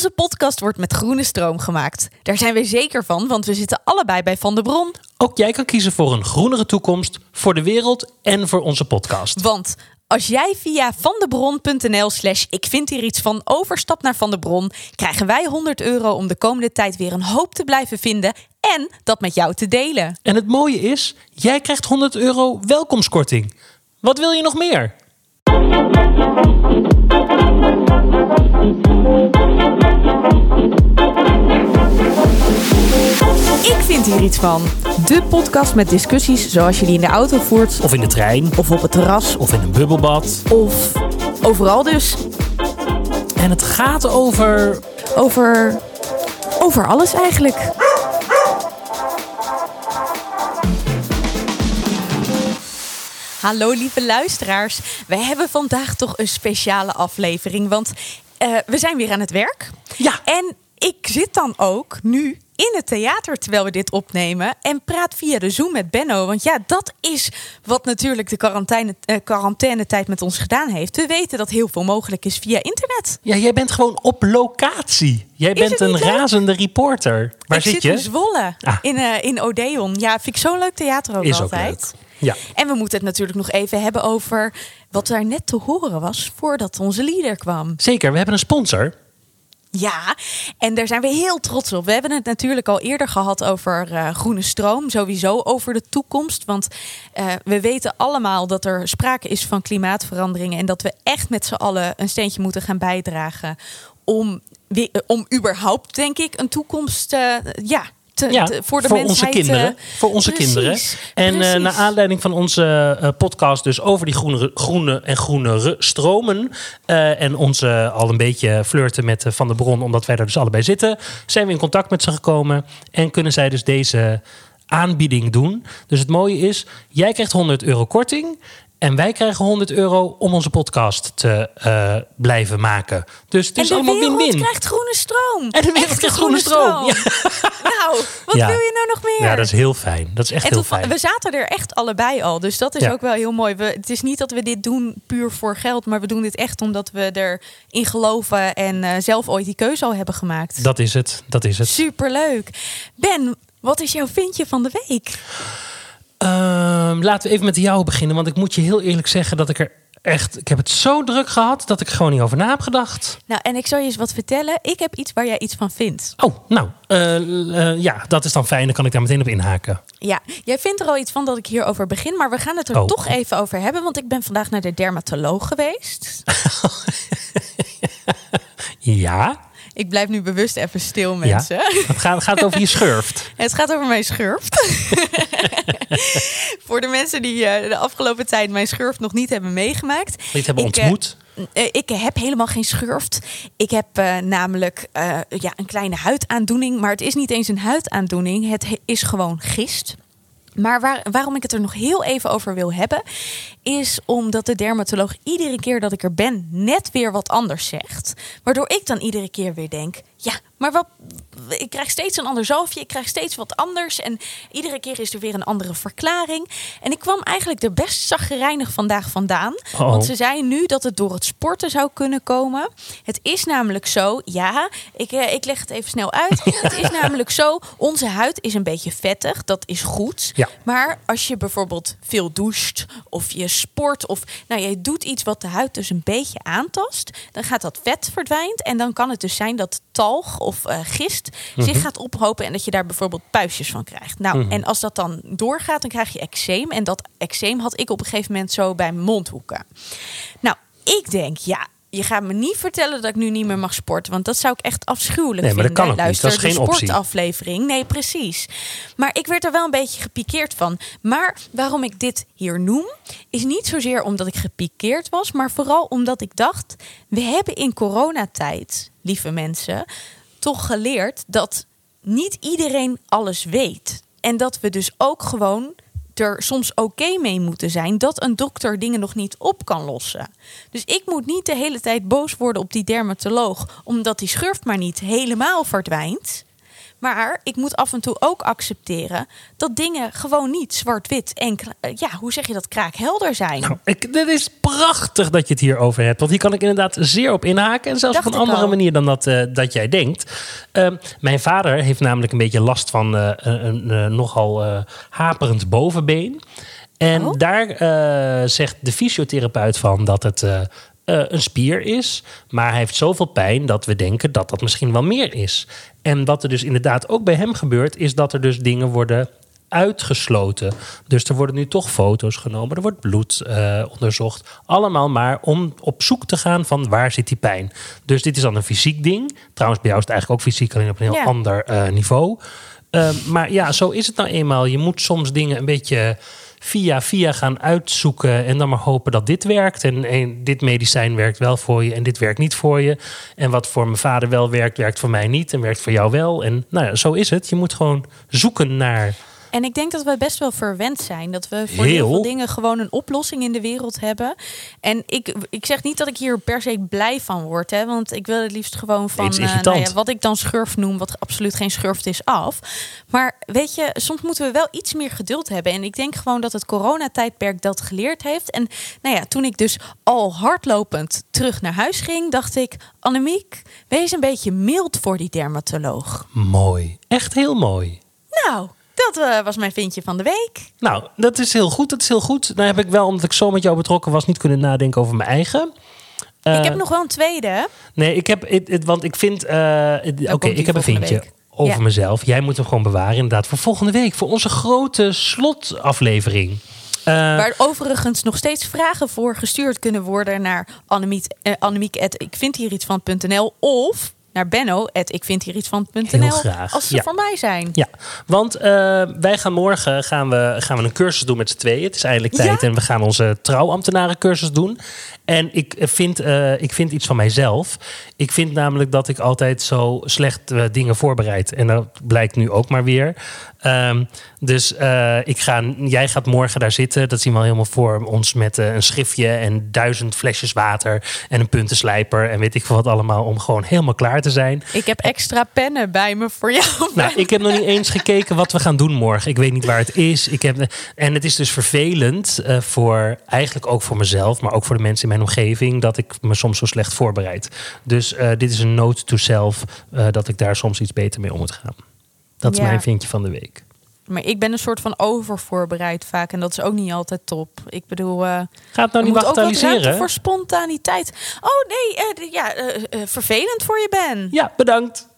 Onze podcast wordt met groene stroom gemaakt. Daar zijn we zeker van, want we zitten allebei bij Van der Bron. Ook jij kan kiezen voor een groenere toekomst voor de wereld en voor onze podcast. Want als jij via vandebron.nl slash ik vind hier iets van overstapt naar Van der Bron, krijgen wij 100 euro om de komende tijd weer een hoop te blijven vinden en dat met jou te delen. En het mooie is, jij krijgt 100 euro welkomstkorting. Wat wil je nog meer? Hier iets van. De podcast met discussies zoals je die in de auto voert, Of in de trein, of op het terras, of in een bubbelbad. of overal dus. En het gaat over. Over. over alles eigenlijk. Hallo lieve luisteraars. We hebben vandaag toch een speciale aflevering, want eh, we zijn weer aan het werk. Ja. En ik zit dan ook nu in het theater terwijl we dit opnemen en praat via de Zoom met Benno. Want ja, dat is wat natuurlijk de quarantaine, eh, quarantainetijd met ons gedaan heeft. We weten dat heel veel mogelijk is via internet. Ja, jij bent gewoon op locatie. Jij bent een leuk? razende reporter. Waar ik zit zit je? in Zwolle, Ah. in, eh, in Odeon. Ja, vind ik zo'n leuk theater ook Is ook altijd. leuk. Ja. En we moeten het natuurlijk nog even hebben over wat daar net te horen was voordat onze leader kwam. Zeker, we hebben een sponsor. Ja, en daar zijn we heel trots op. We hebben het natuurlijk al eerder gehad over eh, groene stroom, sowieso over de toekomst. Want eh, we weten allemaal dat er sprake is van klimaatveranderingen en dat we echt met z'n allen een steentje moeten gaan bijdragen om, om überhaupt, denk ik, een toekomst eh, ja, te, Ja, te- voor de onze mensheid. kinderen. eh, voor onze precies, kinderen. En eh, precies. naar aanleiding van onze eh, podcast, dus over die groene, groene en groenere stromen. eh, en onze al een beetje flirten met eh, Van der Bron, omdat wij daar dus allebei zitten, zijn we in contact met ze gekomen. En kunnen zij dus deze aanbieding doen. Dus het mooie is, jij krijgt 100 euro korting. En wij krijgen 100 euro om onze podcast te eh, blijven maken. Dus het En is de allemaal wereld win-win. krijgt groene stroom. En de wereld krijgt groene stroom. Ja. Nou, wat Ja. wil je nou nog meer? Ja, dat is heel fijn. Dat is echt En heel fijn. we zaten er echt allebei al. Dus dat is Ja. ook wel heel mooi. We, het is niet dat we dit doen puur voor geld. Maar we doen dit echt omdat we erin geloven. En eh, zelf ooit die keuze al hebben gemaakt. Dat is het. Dat is het. Superleuk. Ben, wat is jouw vindje van de week? Ehm, laten we even met jou beginnen. Want ik moet je heel eerlijk zeggen dat ik er echt... Ik heb het zo druk gehad dat ik er gewoon niet over na heb gedacht. Nou, en ik zal je eens wat vertellen. Ik heb iets waar jij iets van vindt. Oh, nou. eh, eh, ja, dat is dan fijn. Dan kan ik daar meteen op inhaken. Ja, jij vindt er al iets van dat ik hierover begin. Maar we gaan het er Oh. toch even over hebben. Want ik ben vandaag naar de dermatoloog geweest. Ja? Ik blijf nu bewust even stil, mensen. ja. Het gaat, gaat over je schurft. Het gaat over mijn schurft. Voor de mensen die eh, de afgelopen tijd mijn schurft nog niet hebben meegemaakt. Niet hebben Ik, eh, ontmoet. Eh, ik heb helemaal geen schurft. Ik heb namelijk ja, een kleine huidaandoening. Maar het is niet eens een huidaandoening. Het he- is gewoon gist. Maar waar, waarom ik het er nog heel even over wil hebben, is omdat de dermatoloog iedere keer dat ik er ben net weer wat anders zegt. Waardoor ik dan iedere keer weer denk: ja, maar wat, ik krijg steeds een ander zalfje, ik krijg steeds wat anders. En iedere keer is er weer een andere verklaring. En ik kwam eigenlijk er best zaggerijnig vandaag vandaan. Oh. Want ze zei nu dat het door het sporten zou kunnen komen. Het is namelijk zo, ja, ik, eh, ik leg het even snel uit. Het is namelijk zo, onze huid is een beetje vettig, dat is goed. Ja. Maar als je bijvoorbeeld veel doucht of je sport of nou, je doet iets wat de huid dus een beetje aantast, dan gaat dat vet verdwijnt en dan kan het dus zijn dat talg of eh, gist zich gaat ophopen en dat je daar bijvoorbeeld puistjes van krijgt. Nou, en als dat dan doorgaat, dan krijg je eczeem en dat eczeem had ik op een gegeven moment zo bij mondhoeken. Nou, ik denk, ja, je gaat me niet vertellen dat ik nu niet meer mag sporten. Want dat zou ik echt afschuwelijk Nee, maar dat vinden. kan ook niet. Luister, Dat is geen optie. sportaflevering. Nee, precies. Maar ik werd er wel een beetje gepikeerd van. Maar waarom ik dit hier noem, is niet zozeer omdat ik gepikeerd was. Maar vooral omdat ik dacht, we hebben in coronatijd, lieve mensen, toch geleerd dat niet iedereen alles weet. En dat we dus ook gewoon er soms oké mee moeten zijn dat een dokter dingen nog niet op kan lossen. Dus ik moet niet de hele tijd boos worden op die dermatoloog, omdat die schurft maar niet helemaal verdwijnt. Maar ik moet af en toe ook accepteren dat dingen gewoon niet zwart-wit en eh, ja, hoe zeg je dat kraakhelder zijn. Nou, ik, het is prachtig dat je het hier over hebt. Want hier kan ik inderdaad zeer op inhaken. En zelfs Dacht op een andere al. manier dan dat, eh, dat jij denkt. Ehm, mijn vader heeft namelijk een beetje last van eh, een, nogal haperend bovenbeen. En Oh. daar zegt de fysiotherapeut van dat het eh, een spier is. Maar hij heeft zoveel pijn dat we denken dat dat misschien wel meer is. En wat er dus inderdaad ook bij hem gebeurt, is dat er dus dingen worden uitgesloten. Dus er worden nu toch foto's genomen, er wordt bloed eh, onderzocht. Allemaal maar om op zoek te gaan van waar zit die pijn. Dus dit is dan een fysiek ding. Trouwens, bij jou is het eigenlijk ook fysiek, alleen op een heel Ja. ander eh, niveau. Maar ja, zo is het nou eenmaal. Je moet soms dingen een beetje via via gaan uitzoeken en dan maar hopen dat dit werkt. En, dit medicijn werkt wel voor je en dit werkt niet voor je. En wat voor mijn vader wel werkt, werkt voor mij niet en werkt voor jou wel. En nou ja, zo is het. Je moet gewoon zoeken naar En ik denk dat we best wel verwend zijn. Dat we voor Heel. heel veel dingen gewoon een oplossing in de wereld hebben. En ik, ik zeg niet dat ik hier per se blij van word. Hè, want ik wil het liefst gewoon van eh, nou ja, wat ik dan schurf noem, wat absoluut geen schurft is, af. Maar weet je, soms moeten we wel iets meer geduld hebben. En ik denk gewoon dat het coronatijdperk dat geleerd heeft. En nou ja, toen ik dus al hardlopend terug naar huis ging, dacht ik... Annemiek, wees een beetje mild voor die dermatoloog. mooi. Echt heel mooi. Nou, dat eh, was mijn vindje van de week. Nou, dat is heel goed. Dat is heel goed. Nou heb ik wel, omdat ik zo met jou betrokken was, niet kunnen nadenken over mijn eigen. ik Eh, heb nog wel een tweede. Nee, ik heb het, want ik vind. het- Oké, ik heb een vindje week. over Ja. mezelf. Jij moet hem gewoon bewaren, inderdaad, voor volgende week, voor onze grote slotaflevering. Waar overigens nog steeds vragen voor gestuurd kunnen worden naar Annemiek, Annemiek at ik vind hier iets van.nl of naar Benno ik vind hier iets van.nl graag, als ze ja. voor mij zijn. Ja, want eh, wij gaan morgen gaan we, gaan we een cursus doen met z'n tweeën. Het is eindelijk tijd Ja? en we gaan onze trouwambtenarencursus doen. En ik eh, vind, eh, ik vind iets van mijzelf. Ik vind namelijk dat ik altijd zo slecht eh, dingen voorbereid. En dat blijkt nu ook maar weer. Ehm, dus ik ga, jij gaat morgen daar zitten. Dat zien we al helemaal voor ons met een schriftje en duizend flesjes water en een puntenslijper en weet ik veel wat allemaal om gewoon helemaal klaar te zijn. Ik heb extra pennen bij me voor jou. Nou, ik heb nog niet eens gekeken wat we gaan doen morgen. Ik weet niet waar het is. Ik heb, en het is dus vervelend voor eigenlijk ook voor mezelf, maar ook voor de mensen in mijn omgeving, dat ik me soms zo slecht voorbereid. Dus eh, dit is een note to self eh, dat ik daar soms iets beter mee om moet gaan. Dat is Ja. mijn vindje van de week. Maar ik ben een soort van overvoorbereid vaak en dat is ook niet altijd top. Ik bedoel, eh Ga het nou niet moet ook wat ruimte bagatelliseren? voor spontaniteit. Oh nee, eh, d- ja, vervelend voor je ben. Ja, bedankt.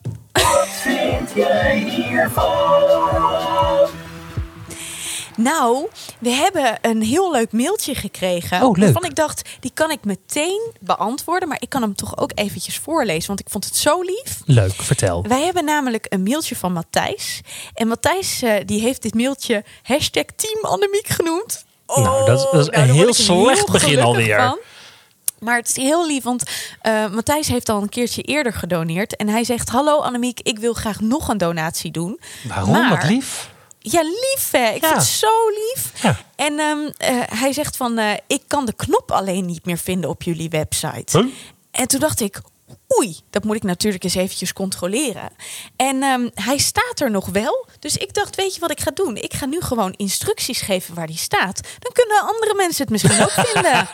Nou, we hebben een heel leuk mailtje gekregen. Oh, leuk. Waarvan ik dacht, die kan ik meteen beantwoorden. Maar ik kan hem toch ook eventjes voorlezen. Want ik vond het zo lief. Leuk, vertel. Wij hebben namelijk een mailtje van Matthijs. En Matthijs eh, die heeft dit mailtje hashtag Team Annemiek genoemd. Nou, dat is- dat is daar een word heel slecht begin alweer. van. Maar het is heel lief, want eh, Matthijs heeft al een keertje eerder gedoneerd. En hij zegt, hallo Annemiek, ik wil graag nog een donatie doen. Waarom? Maar- Wat lief. Ja, lief hè. Ik Ja. vind het zo lief. Ja. En ehm, eh, hij zegt van, eh, ik kan de knop alleen niet meer vinden op jullie website. Huh? En toen dacht ik, oei, dat moet ik natuurlijk eens eventjes controleren. En ehm, hij staat er nog wel. Dus ik dacht, weet je wat ik ga doen? Ik ga nu gewoon instructies geven waar die staat. Dan kunnen andere mensen het misschien ook vinden.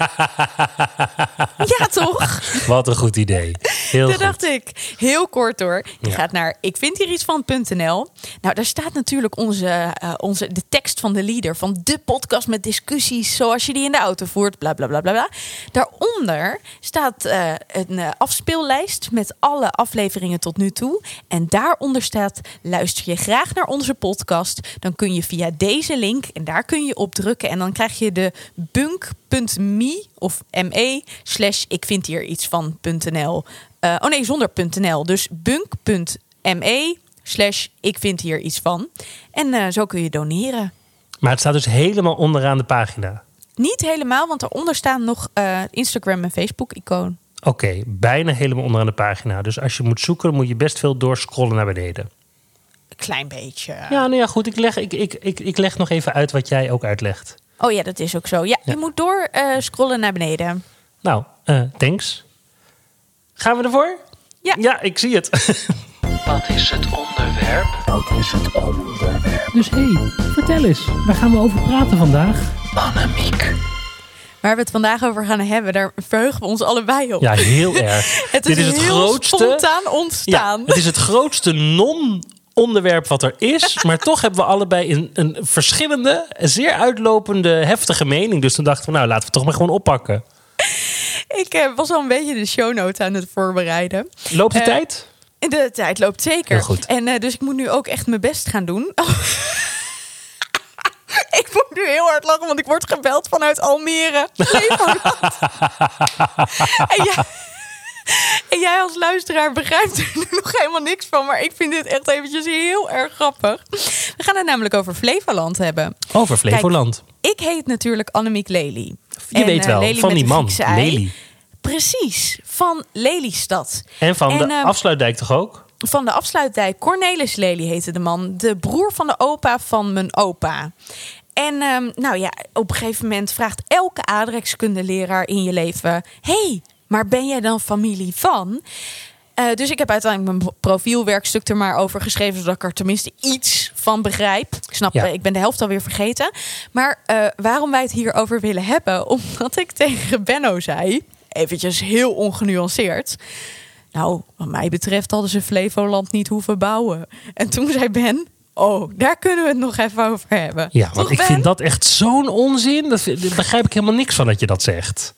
ja, toch? Wat een goed idee. Heel goed. dacht ik, heel kort hoor. Je Ja. gaat naar ik vind hier iets van.nl. Nou, daar staat natuurlijk onze, eh, onze, de tekst van de leader. Van de podcast met discussies zoals je die in de auto voert. Bla bla bla bla. bla. Daaronder staat eh, een eh, afspeellijst met alle afleveringen tot nu toe. En daaronder staat, luister je graag naar onze podcast. Dan kun je via deze link, en daar kun je op drukken. En dan krijg je de bunk.me of me slash ik vind hier iets van.nl. Eh, oh nee, zonder .nl. Dus bunk.me slash ik vind hier iets van. En eh, zo kun je doneren. Maar het staat dus helemaal onderaan de pagina. Niet helemaal, want daaronder staan nog eh, Instagram en Facebook icoon. Oké, bijna helemaal onderaan de pagina. Dus als je moet zoeken, moet je best veel doorscrollen naar beneden. Een klein beetje. Ja, nou ja, goed. Ik leg, ik, ik, ik, ik leg nog even uit wat jij ook uitlegt. Oh ja, dat is ook zo. Ja, Ja. je moet door eh, scrollen naar beneden. Nou, eh, thanks. Gaan we ervoor? Ja. Ja, ik zie het. Wat is het onderwerp? Wat is het onderwerp? Dus hé, hey, vertel eens. Waar gaan we over praten vandaag? Annemiek. Waar we het vandaag over gaan hebben, daar verheugen we ons allebei op. Ja, heel erg. het is, Dit is het grootste, spontaan ontstaan. Ja, het is het grootste non onderwerp wat er is. Maar toch hebben we allebei een, een verschillende, zeer uitlopende, heftige mening. Dus toen dachten we, nou laten we toch maar gewoon oppakken. Ik eh, was al een beetje de show notes aan het voorbereiden. Loopt de Eh, tijd? De tijd loopt zeker. Heel goed. En eh, dus ik moet nu ook echt mijn best gaan doen. ik moet nu heel hard lachen, want ik word gebeld vanuit Almere. Flevoland. en, jij, en jij als luisteraar begrijpt er nog helemaal niks van. Maar ik vind dit echt eventjes heel erg grappig. We gaan het namelijk over Flevoland hebben. Over Flevoland. Ik heet natuurlijk Annemiek Lely. Je En, weet eh, wel, van die man. Lely. Precies, van Lelystad. En van En, de ehm, afsluitdijk toch ook? van de afsluitdijk. Cornelis Lely heette de man. De broer van de opa van mijn opa. En ehm, nou ja, op een gegeven moment vraagt elke aardrijkskundeleraar in je leven... hey, maar ben jij dan familie van... Eh, dus ik heb uiteindelijk mijn profielwerkstuk er maar over geschreven, zodat ik er tenminste iets van begrijp. Ik snap, Ja. eh, ik ben de helft alweer vergeten. Maar eh, waarom wij het hierover willen hebben, omdat ik tegen Benno zei, eventjes heel ongenuanceerd. Nou, wat mij betreft hadden ze Flevoland niet hoeven bouwen. En toen zei Ben, oh, daar kunnen we het nog even over hebben. Ja, want ik Ben? vind dat echt zo'n onzin. Dat, daar begrijp ik helemaal niks van dat je dat zegt.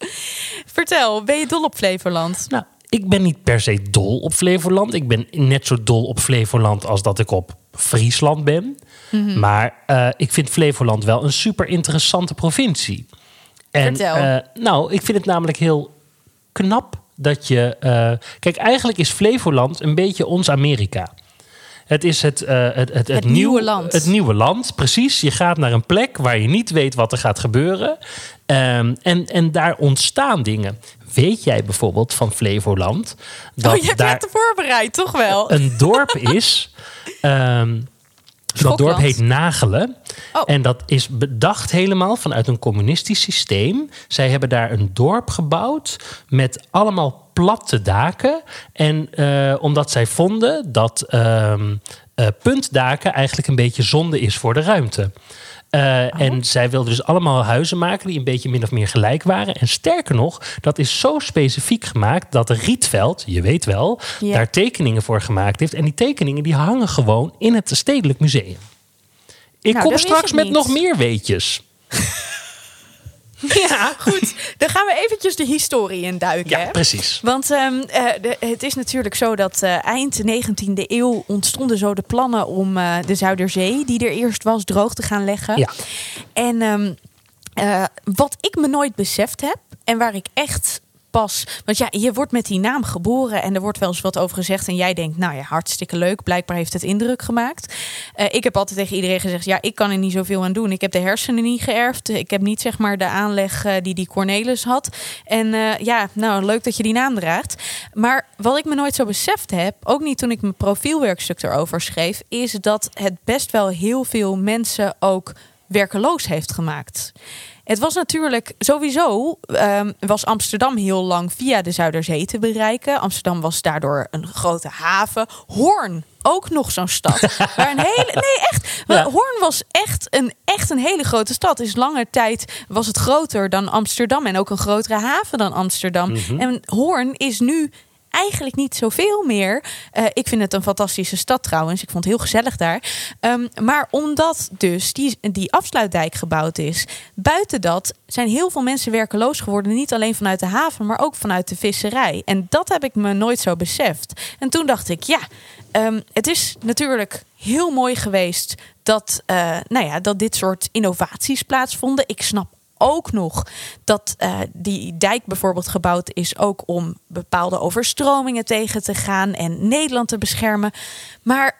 Vertel, ben je dol op Flevoland? Nou, ik ben niet per se dol op Flevoland. Ik ben net zo dol op Flevoland als dat ik op Friesland ben. Mhm. Maar eh, ik vind Flevoland wel een super interessante provincie. En, Vertel. eh, nou, ik vind het namelijk heel knap dat je. eh, kijk, eigenlijk is Flevoland een beetje ons Amerika. Het is het, eh, het, het, het, Het nieuw- nieuwe land. Het nieuwe land, precies. Je gaat naar een plek waar je niet weet wat er gaat gebeuren. Ehm, en, en daar ontstaan dingen. Weet jij bijvoorbeeld van Flevoland dat oh, je hebt daar voorbereid, toch wel? een dorp is? ehm, dat dorp heet Nagelen. Oh. En dat is bedacht helemaal vanuit een communistisch systeem. Zij hebben daar een dorp gebouwd met allemaal platte daken. En eh, omdat zij vonden dat ehm, eh, puntdaken eigenlijk een beetje zonde is voor de ruimte. Eh, En zij wilden dus allemaal huizen maken die een beetje min of meer gelijk waren. En sterker nog, dat is zo specifiek gemaakt dat Rietveld, je weet wel, daar tekeningen voor gemaakt heeft. En die tekeningen die hangen gewoon in het Stedelijk Museum. Ik Nou, kom straks met nog meer weetjes. Ja, goed. Dan gaan we eventjes de historie induiken. Ja, hè? precies. Want ehm, eh, de- het is natuurlijk zo dat eh, eind 19e eeuw ontstonden zo de plannen om eh, de Zuiderzee, die er eerst was, droog te gaan leggen. Ja. En ehm, eh, wat ik me nooit beseft heb en waar ik echt pas. Want ja, je wordt met die naam geboren en er wordt wel eens wat over gezegd. En jij denkt, nou ja, hartstikke leuk. Blijkbaar heeft het indruk gemaakt. Eh, ik heb altijd tegen iedereen gezegd, ja, ik kan er niet zoveel aan doen. Ik heb de hersenen niet geërfd. Ik heb niet zeg maar de aanleg eh, die die Cornelis had. En eh, ja, nou leuk dat je die naam draagt. Maar wat ik me nooit zo beseft heb, ook niet toen ik mijn profielwerkstuk erover schreef, is dat het best wel heel veel mensen ook werkeloos heeft gemaakt. Het was natuurlijk sowieso ehm, was Amsterdam heel lang via de Zuiderzee te bereiken. Amsterdam was daardoor een grote haven. Hoorn, ook nog zo'n stad. waar een hele, nee, echt. Ja. Hoorn was echt een, echt een hele grote stad. Is lange tijd was het groter dan Amsterdam en ook een grotere haven dan Amsterdam. En Hoorn is nu eigenlijk niet zoveel meer. Eh, ik vind het een fantastische stad trouwens. Ik vond het heel gezellig daar. Ehm, maar omdat dus die, die afsluitdijk gebouwd is, buiten dat zijn heel veel mensen werkeloos geworden. Niet alleen vanuit de haven, maar ook vanuit de visserij. En dat heb ik me nooit zo beseft. En toen dacht ik, ja, ehm, het is natuurlijk heel mooi geweest dat, eh, nou ja, dat dit soort innovaties plaatsvonden. Ik snap ook nog dat eh, die dijk bijvoorbeeld gebouwd is ook om bepaalde overstromingen tegen te gaan en Nederland te beschermen. Maar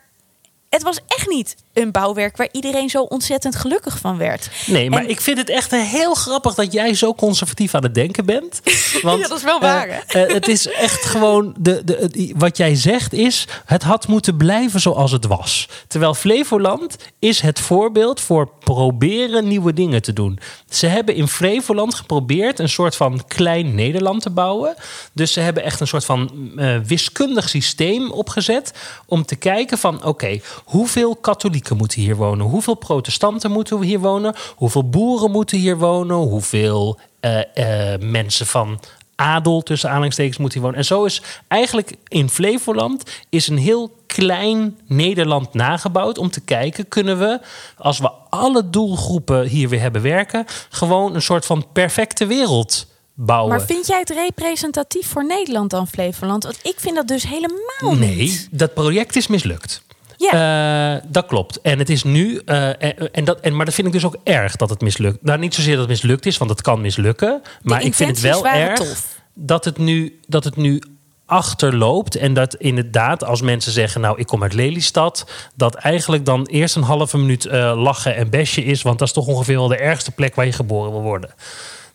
het was echt niet een bouwwerk waar iedereen zo ontzettend gelukkig van werd. Nee, maar En- ik vind het echt heel grappig dat jij zo conservatief aan het denken bent. Want, Ja, dat is wel eh, waar, eh, het is echt gewoon, de, de, wat jij zegt is, het had moeten blijven zoals het was. Terwijl Flevoland is het voorbeeld voor proberen nieuwe dingen te doen. Ze hebben in Flevoland geprobeerd een soort van klein Nederland te bouwen. Dus ze hebben echt een soort van eh, wiskundig systeem opgezet om te kijken van oké, hoeveel katholieken moeten hier wonen? Hoeveel protestanten moeten hier wonen? Hoeveel boeren moeten hier wonen? Hoeveel eh, eh, mensen van adel tussen aanhalingstekens moeten hier wonen? En zo is eigenlijk in Flevoland is een heel klein Nederland nagebouwd om te kijken kunnen we als we alle doelgroepen hier weer hebben werken gewoon een soort van perfecte wereld bouwen. Maar vind jij het representatief voor Nederland dan, Flevoland? Want ik vind dat dus helemaal Nee, niet. dat project is mislukt. Ja. Eh, dat klopt. En het is nu. eh, en, en dat, en, maar dat vind ik dus ook erg dat het mislukt. Nou, niet zozeer dat het mislukt is, want het kan mislukken. Maar ik vind het wel erg tof. dat het nu. Dat het nu achterloopt en dat inderdaad als mensen zeggen nou ik kom uit Lelystad dat eigenlijk dan eerst een halve minuut eh, lachen en besje is want dat is toch ongeveer wel de ergste plek waar je geboren wil worden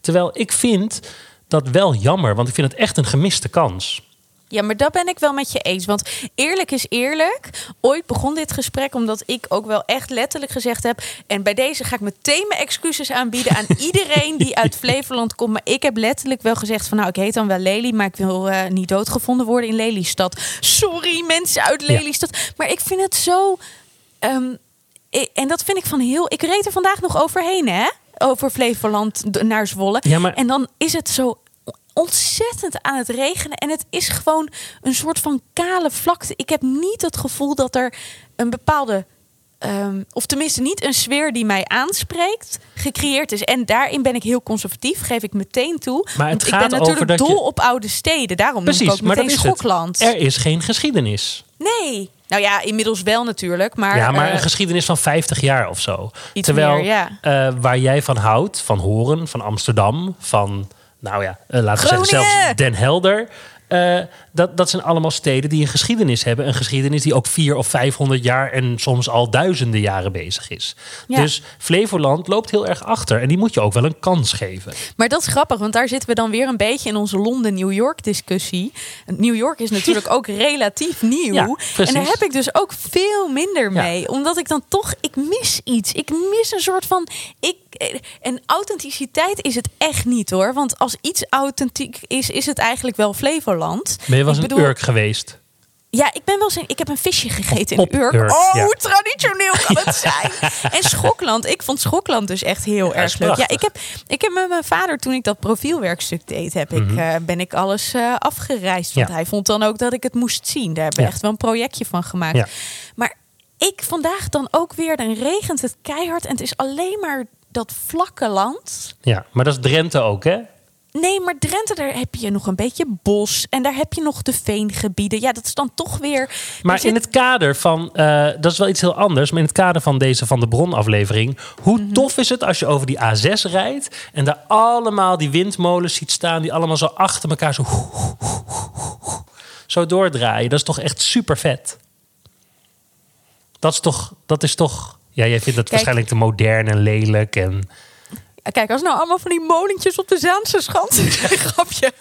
terwijl ik vind dat wel jammer want ik vind het echt een gemiste kans Ja, maar dat ben ik wel met je eens. Want eerlijk is eerlijk. Ooit begon dit gesprek omdat ik ook wel echt letterlijk gezegd heb. En bij deze ga ik meteen mijn excuses aanbieden aan iedereen die uit Flevoland komt. Maar ik heb letterlijk wel gezegd van nou, ik heet dan wel Lely, maar ik wil eh, niet doodgevonden worden in Lelystad. Sorry mensen uit Ja. Lelystad. Maar ik vind het zo. ehm, en dat vind ik van heel. Ik reed er vandaag nog overheen, hè? Over Flevoland naar Zwolle. Ja, maar- En dan is het zo ontzettend aan het regenen. En het is gewoon een soort van kale vlakte. Ik heb niet het gevoel dat er een bepaalde. ehm, of tenminste niet een sfeer die mij aanspreekt, gecreëerd is. En daarin ben ik heel conservatief, geef ik meteen toe. Maar het gaat ik ben over natuurlijk dol je- op oude steden. Daarom noem ik precies ook maar meteen het Schokland. er is geen geschiedenis Nee. Nou ja, inmiddels wel natuurlijk. Maar, ja, maar eh, een geschiedenis van 50 jaar of zo. Terwijl meer, ja. eh, waar jij van houdt, van Horen, van Amsterdam, van, nou ja, eh, laten we zeggen zelfs Den Helder. Eh, dat, dat zijn allemaal steden die een geschiedenis hebben. Een geschiedenis die ook vier of 500 jaar en soms al duizenden jaren bezig is. Ja. Dus Flevoland loopt heel erg achter. En die moet je ook wel een kans geven. Maar dat is grappig, want daar zitten we dan weer een beetje in onze Londen-New York discussie. New York is natuurlijk ook relatief nieuw. Ja, en daar heb ik dus ook veel minder Ja. mee. Omdat ik dan toch, ik mis iets. Ik mis een soort van. Ik, en authenticiteit is het echt niet hoor. Want als iets authentiek is, is het eigenlijk wel Flevoland. Ben je was Ik een bedoel- Urk geweest? Ja, ik ben wel eens ik heb een visje gegeten in Urk. pop-Urk, Oh, ja. hoe traditioneel kan het zijn? en Schokland, ik vond Schokland dus echt heel erg leuk. Ja, ik heb, ik heb met mijn vader, toen ik dat profielwerkstuk deed, heb ik, eh, ben ik alles eh, afgereisd. Want Mhm. Ja. hij vond dan ook dat ik het moest zien. Daar hebben we echt wel een projectje van gemaakt. Maar ik vandaag dan ook weer, dan regent het keihard en het is alleen maar dat vlakke land. Ja, maar dat is Drenthe ook, hè? Nee, maar Drenthe, daar heb je nog een beetje bos. En daar heb je nog de veengebieden. Ja, dat is dan toch weer... Maar zit- in het kader van, eh, dat is wel iets heel anders, maar in het kader van deze Van de Bron aflevering, hoe Mhm. tof is het als je over die A6 rijdt en daar allemaal die windmolens ziet staan, die allemaal zo achter elkaar zo, zo doordraaien. Dat is toch echt super vet. Dat is toch, dat is toch, ja, jij vindt het waarschijnlijk te modern en lelijk en Kijk, als nou allemaal van die molentjes op de Zaanse schans. Grapje.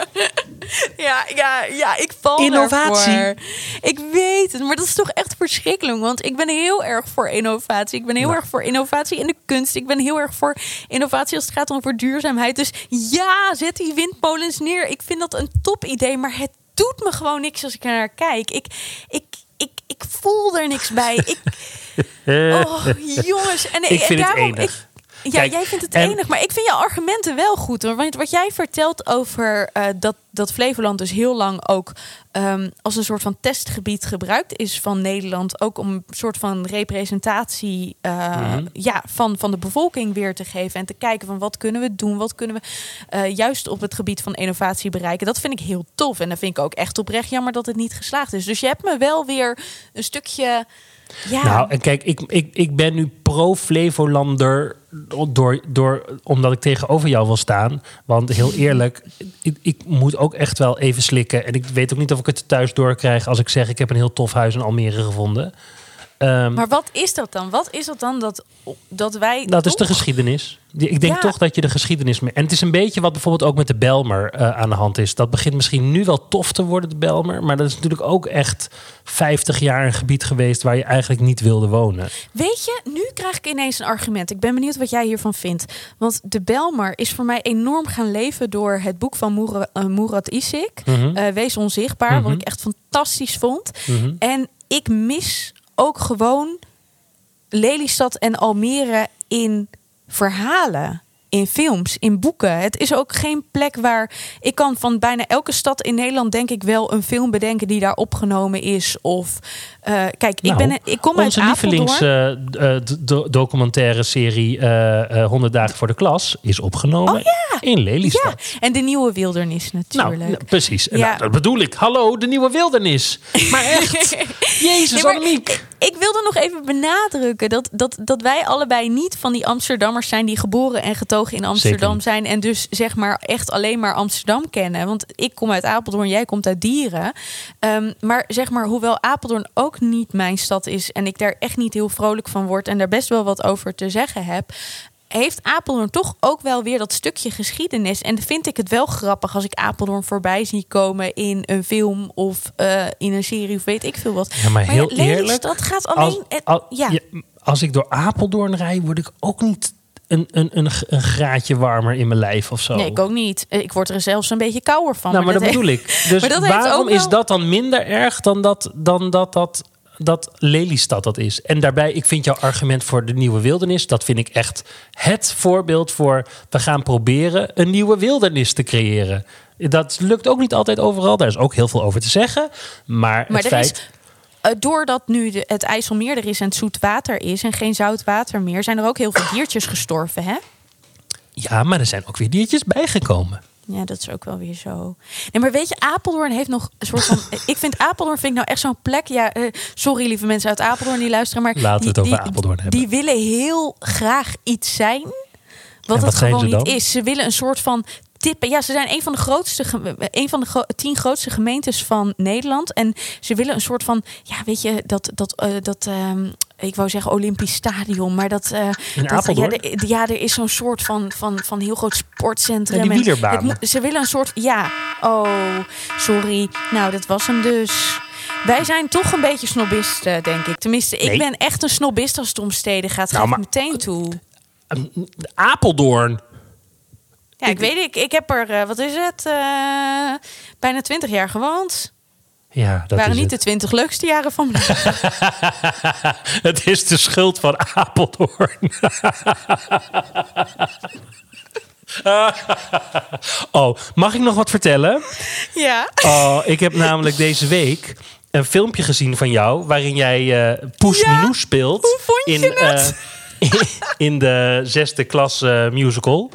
ja, ja, ja, ik val Innovatie. daarvoor. Ik weet het, maar dat is toch echt verschrikkelijk. Want ik ben heel erg voor innovatie. Ik ben heel Nou. erg voor innovatie in de kunst. Ik ben heel erg voor innovatie als het gaat over duurzaamheid. Dus ja, zet die windmolens neer. Ik vind dat een top idee, maar het doet me gewoon niks als ik er naar kijk. Ik, ik, ik, ik voel er niks bij. Ik, oh, jongens. En, Ik vind het daarom, enig. ik- ja, Kijk, jij vindt het en- enig, maar ik vind jouw argumenten wel goed. Want wat jij vertelt over eh, dat, dat Flevoland dus heel lang ook ehm, als een soort van testgebied gebruikt is van Nederland. Ook om een soort van representatie eh, Mhm. ja, van, van de bevolking weer te geven. En te kijken van wat kunnen we doen, wat kunnen we eh, juist op het gebied van innovatie bereiken. Dat vind ik heel tof. En dan vind ik ook echt oprecht jammer dat het niet geslaagd is. Dus je hebt me wel weer een stukje... Ja, Nou, en kijk, ik, ik, ik ben nu pro-Flevolander door, door, omdat ik tegenover jou wil staan. Want heel eerlijk, ik, ik moet ook echt wel even slikken. En ik weet ook niet of ik het thuis doorkrijg als ik zeg... ik heb een heel tof huis in Almere gevonden. Ehm, Maar wat is dat dan? Wat is dat dan dat, dat wij. dat is de geschiedenis. Ik denk Ja. toch dat je de geschiedenis... En het is een beetje wat bijvoorbeeld ook met de Belmer eh, aan de hand is. Dat begint misschien nu wel tof te worden, de Belmer. Maar dat is natuurlijk ook echt 50 jaar een gebied geweest... waar je eigenlijk niet wilde wonen. Weet je, nu krijg ik ineens een argument. Ik ben benieuwd wat jij hiervan vindt. Want de Belmar is voor mij enorm gaan leven door het boek van Moera- eh, Murat Isik. Mhm. eh, Wees onzichtbaar. Wat Mhm. ik echt fantastisch vond. Mhm. En ik mis ook gewoon Lelystad en Almere in verhalen. In films, in boeken. Het is ook geen plek waar. Ik kan van bijna elke stad in Nederland, denk ik, wel een film bedenken die daar opgenomen is. Of eh, kijk, ik, Nou, ben, ik kom uit Onze Apeldoorn. lievelings eh, documentaire serie eh, eh, 100 dagen voor de klas is opgenomen in Lelystad. Oh, Ja, en de nieuwe wildernis natuurlijk. Nou, nou, precies. Ja. nou, dat bedoel ik. Hallo, de nieuwe wildernis. Maar echt, Jezus, Nee, maar Annemiek. Ik wilde nog even benadrukken dat, dat, dat wij allebei niet van die Amsterdammers zijn die geboren en getogen in Amsterdam zijn. En dus zeg maar echt alleen maar Amsterdam kennen. Want ik kom uit Apeldoorn, jij komt uit Dieren. Ehm, maar zeg maar, hoewel Apeldoorn ook niet mijn stad is en ik daar echt niet heel vrolijk van word en daar best wel wat over te zeggen heb. Heeft Apeldoorn toch ook wel weer dat stukje geschiedenis? En vind ik het wel grappig als ik Apeldoorn voorbij zie komen in een film of eh, in een serie of weet ik veel wat. Ja, maar heel ja, eerlijk, gaat alleen. Als, al- ja. ja, als ik door Apeldoorn rijd, word ik ook niet een, een, een, een graadje warmer in mijn lijf of zo. Nee, ik ook niet. Ik word er zelfs een beetje kouder van. Nou, maar dat bedoel ik. Dus waarom is wel- dat dan minder erg dan dat, dan dat, dat, dat Lelystad dat is? En daarbij, ik vind jouw argument voor de nieuwe wildernis... dat vind ik echt het voorbeeld voor... we gaan proberen een nieuwe wildernis te creëren. Dat lukt ook niet altijd overal. Daar is ook heel veel over te zeggen. Maar, Maar het feit... is, doordat nu de, het IJsselmeer er is en het zoet water is en geen zout water meer, zijn er ook heel veel diertjes gestorven, hè? Ja, maar er zijn ook weer diertjes bijgekomen. Ja, dat is ook wel weer zo. Nee, maar weet je, Apeldoorn heeft nog een soort van. ik vind Apeldoorn vind ik nou echt zo'n plek. Ja, eh, sorry lieve mensen uit Apeldoorn die luisteren, maar Laten we het die, over die- Apeldoorn hebben. Die willen heel graag iets zijn wat wat het gewoon niet is. Ze willen een soort van tippen. Ja, ze zijn een van de grootste, een van de gro- tien grootste gemeentes van Nederland. En ze willen een soort van, ja, weet je, dat, dat, eh, dat ehm, ik wou zeggen Olympisch Stadion, maar dat. In dat Apeldoorn? Ja, er, ja, er is zo'n soort van, van, van heel groot sportcentrum. Die En het moet- ze willen een soort, ja, oh, sorry. Nou, dat was hem dus. Wij zijn toch een beetje snobisten, denk ik. Tenminste, ik Nee. ben echt een snobist als het om steden gaat. Nou, maar- ik meteen toe. Apeldoorn. Ja, ik weet ik. Ik heb er, eh, wat is het, eh, bijna twintig jaar gewoond. Ja, dat waren is niet het. de twintig leukste jaren van mijn leven. Het is de schuld van Apeldoorn. oh, mag ik nog wat vertellen? Ja. Oh, ik heb namelijk deze week een filmpje gezien van jou... waarin jij eh Poes Ja, Minou speelt. hoe vond je in, het? eh, in de zesde klas musical.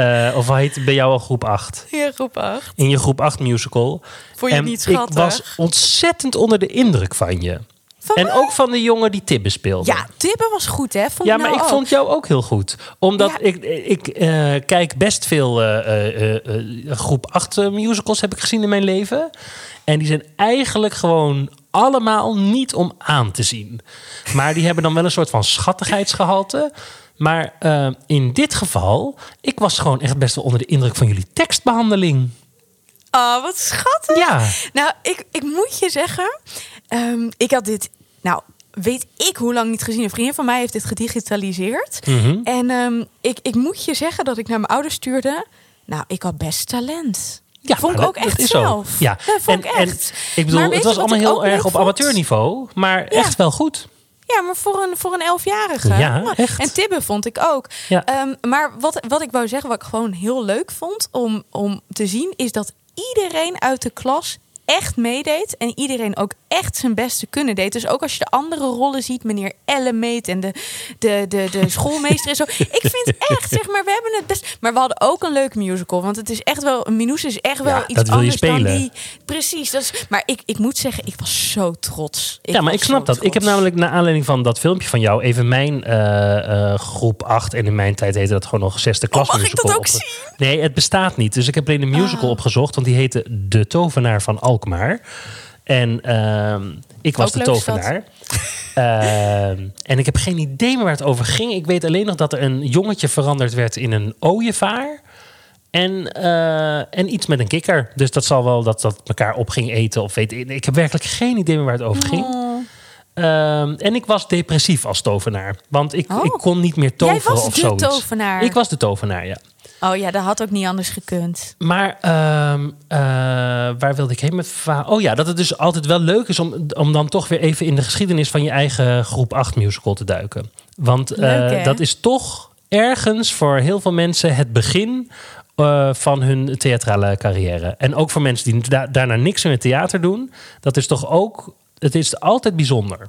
Eh, of heet bij jou al groep 8? Ja, groep 8. In je groep 8 musical. Vond je en het niet ik schattig? was ontzettend onder de indruk van je. Van en mij? ook van de jongen die Tibbe speelde. Ja, Tibbe was goed, hè? Vond Ja, maar nou ik ook? vond jou ook heel goed. Omdat Ja. ik, ik eh, kijk best veel eh, groep 8 eh, musicals heb ik gezien in mijn leven. En die zijn eigenlijk gewoon allemaal niet om aan te zien. Maar die hebben dan wel een soort van schattigheidsgehalte. Maar eh, in dit geval, ik was gewoon echt best wel onder de indruk van jullie tekstbehandeling. Oh, wat schattig. Ja. Nou, ik, ik moet je zeggen, ehm, ik had dit, nou, weet ik hoe lang niet gezien. Een vriendin van mij heeft dit gedigitaliseerd. Mhm. En ehm, ik, ik moet je zeggen dat ik naar mijn ouders stuurde. Nou, ik had best talent. Ja, vond ik ook dat- echt dat is zo. zelf. Ja, Dat vond en, ik en echt. ik bedoel, het was allemaal heel erg op amateurniveau, maar Ja. echt wel goed. Ja, maar voor een, voor een elfjarige. Ja, Nou, echt. En Tibbe vond ik ook. Ja. Ehm, maar wat, wat ik wou zeggen, wat ik gewoon heel leuk vond om, om te zien, is dat iedereen uit de klas echt meedeed. En iedereen ook echt zijn beste kunnen deed. Dus ook als je de andere rollen ziet, meneer Ellemeet en de, de, de, de schoolmeester en zo. Ik vind echt, zeg maar, we hebben het best. Maar we hadden ook een leuke musical. Want het is echt wel, Minoes is echt wel Ja, iets anders dan die. Precies. Dat is, maar ik, ik moet zeggen, ik was zo trots. ja, maar ik snap dat. Ik heb namelijk naar aanleiding van dat filmpje van jou even mijn eh, eh, groep 8 en in mijn tijd heette dat gewoon nog zesde klas Oh, mag ik dat ook zien? Ah. Nee, het bestaat niet. Dus ik heb alleen de musical opgezocht, want die heette De Tovenaar van Alkmaar. En ehm, ik was Ook de tovenaar. Ehm, en ik heb geen idee meer waar het over ging. Ik weet alleen nog dat er een jongetje veranderd werd in een ooievaar. En, eh, en iets met een kikker. Dus dat zal wel dat dat elkaar op ging eten of weet ik. Ik heb werkelijk geen idee meer waar het over ging. Oh. Ehm, en ik was depressief als tovenaar. Want ik, Oh. ik kon niet meer Jij toveren was of de zoiets. tovenaar. Ik was de tovenaar, ja. Oh ja, dat had ook niet anders gekund. Maar ehm, eh, waar wilde ik heen met va- Oh ja, dat het dus altijd wel leuk is om, om dan toch weer even in de geschiedenis van je eigen groep 8 musical te duiken. Want eh, Leuk, dat is toch ergens voor heel veel mensen het begin eh, van hun theatrale carrière. En ook voor mensen die da- daarna niks meer met theater doen. Dat is toch ook. Het is altijd bijzonder.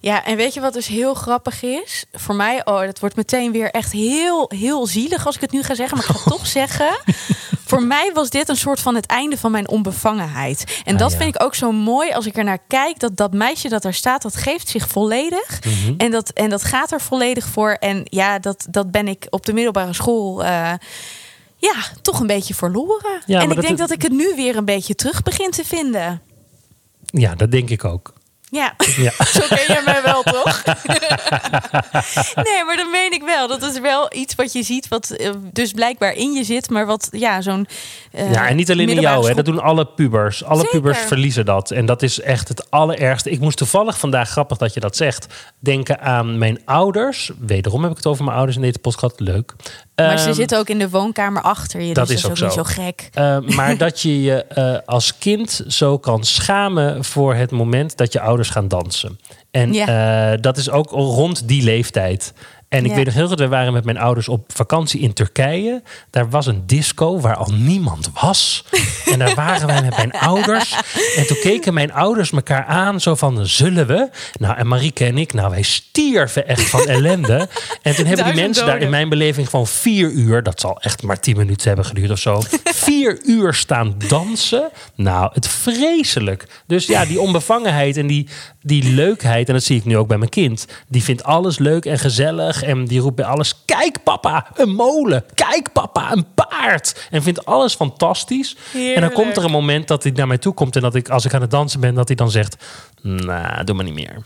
Ja, en weet je wat dus heel grappig is? Voor mij, oh, dat wordt meteen weer echt heel, heel zielig als ik het nu ga zeggen, maar ik ga het toch zeggen. Voor mij was dit een soort van het einde van mijn onbevangenheid. En Ah, dat ja. vind ik ook zo mooi als ik er naar kijk. Dat dat meisje dat daar staat, dat geeft zich volledig. Mhm. En, dat, en dat gaat er volledig voor. En ja, dat, dat ben ik op de middelbare school. eh, ja, toch een beetje verloren. Ja, en ik dat denk dat ik het nu weer een beetje terug begin te vinden. Ja, dat denk ik ook. Ja. Ja. Zo ken je mij wel, toch? nee, maar dat meen ik wel. Dat is wel iets wat je ziet, wat eh, dus blijkbaar in je zit, maar wat ja, zo'n. eh, Ja, en niet alleen in jou, hè. dat doen alle pubers. Alle Zeker. pubers verliezen dat. En dat is echt het allerergste. Ik moest toevallig vandaag, grappig dat je dat zegt, denken aan mijn ouders. Wederom heb ik het over mijn ouders in deze podcast. Leuk. Maar ze Ehm, zitten ook in de woonkamer achter je. dat dus is dat ook is ook zo. niet zo gek. eh, maar dat je je eh, als kind zo kan schamen voor het moment dat je ouders gaan dansen. En Ja. eh, dat is ook rond die leeftijd. En ik Ja. weet nog heel goed, we waren met mijn ouders op vakantie in Turkije. Daar was een disco waar al niemand was. En daar waren wij met mijn ouders. En toen keken mijn ouders elkaar aan, zo van, zullen we? Nou, en Marieke en ik, nou, wij stierven echt van ellende. En toen hebben die mensen daar in mijn beleving gewoon vier uur, dat zal echt maar tien minuten hebben geduurd of zo, vier uur staan dansen. Nou, het vreselijk. Dus ja, die onbevangenheid en die, die leukheid, en dat zie ik nu ook bij mijn kind, die vindt alles leuk en gezellig en die roept bij alles: Kijk, papa, een molen. Kijk, papa, een paard. En vindt alles fantastisch. En dan komt er een moment dat hij naar mij toe komt en dat ik, als ik aan het dansen ben, dat hij dan zegt: Nou, doe maar niet meer.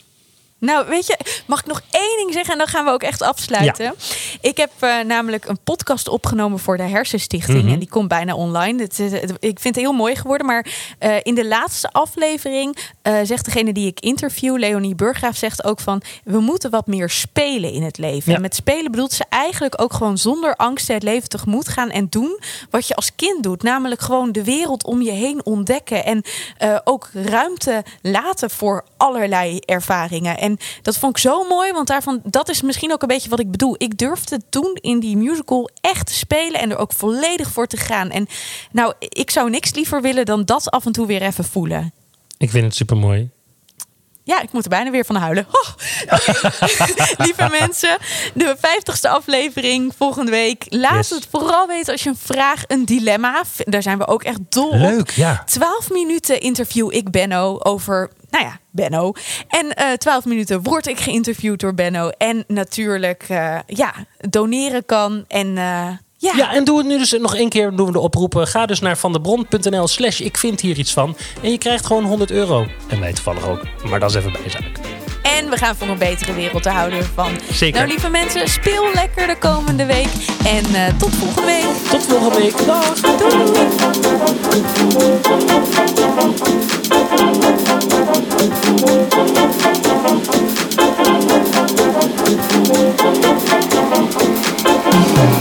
Nou, weet je, mag ik nog één ding zeggen en dan gaan we ook echt afsluiten. Ik heb eh, namelijk een podcast opgenomen voor de Hersenstichting Mhm. en die komt bijna online. Het, is- het- ik vind het heel mooi geworden, maar eh, in de laatste aflevering eh, zegt degene die ik interview, Leonie Burgraaf, zegt ook van we moeten wat meer spelen in het leven. Ja. En met spelen bedoelt ze eigenlijk ook gewoon zonder angst het leven tegemoet gaan en doen wat je als kind doet, namelijk gewoon de wereld om je heen ontdekken en eh, ook ruimte laten voor allerlei ervaringen. En dat vond ik zo mooi, want daarvan, dat is misschien ook een beetje wat ik bedoel. Ik durfde toen in die musical echt te spelen en er ook volledig voor te gaan. En nou, ik zou niks liever willen dan dat af en toe weer even voelen. Ik vind het super mooi. Ja, ik moet er bijna weer van huilen. Oh. Lieve mensen, de 50ste aflevering volgende week. Laat Yes. het vooral weten als je een vraag, een dilemma. Daar zijn we ook echt dol op. Leuk, ja. 12 minuten interview ik Benno over, nou ja, Benno. En eh 12 minuten word ik geïnterviewd door Benno. En natuurlijk, eh, ja, doneren kan. En eh, ja. Ja, en doe het nu dus nog één keer. Doen we de oproepen. Ga dus naar vandebron.nl slash ik vind hier iets van. En je krijgt gewoon 100 euro. En wij toevallig ook. Maar dat is even bijzaak. En we gaan voor een betere wereld, te houden van. Zeker. Nou, lieve mensen, speel lekker de komende week. En eh, tot volgende week. Tot volgende week. Dag. Doei.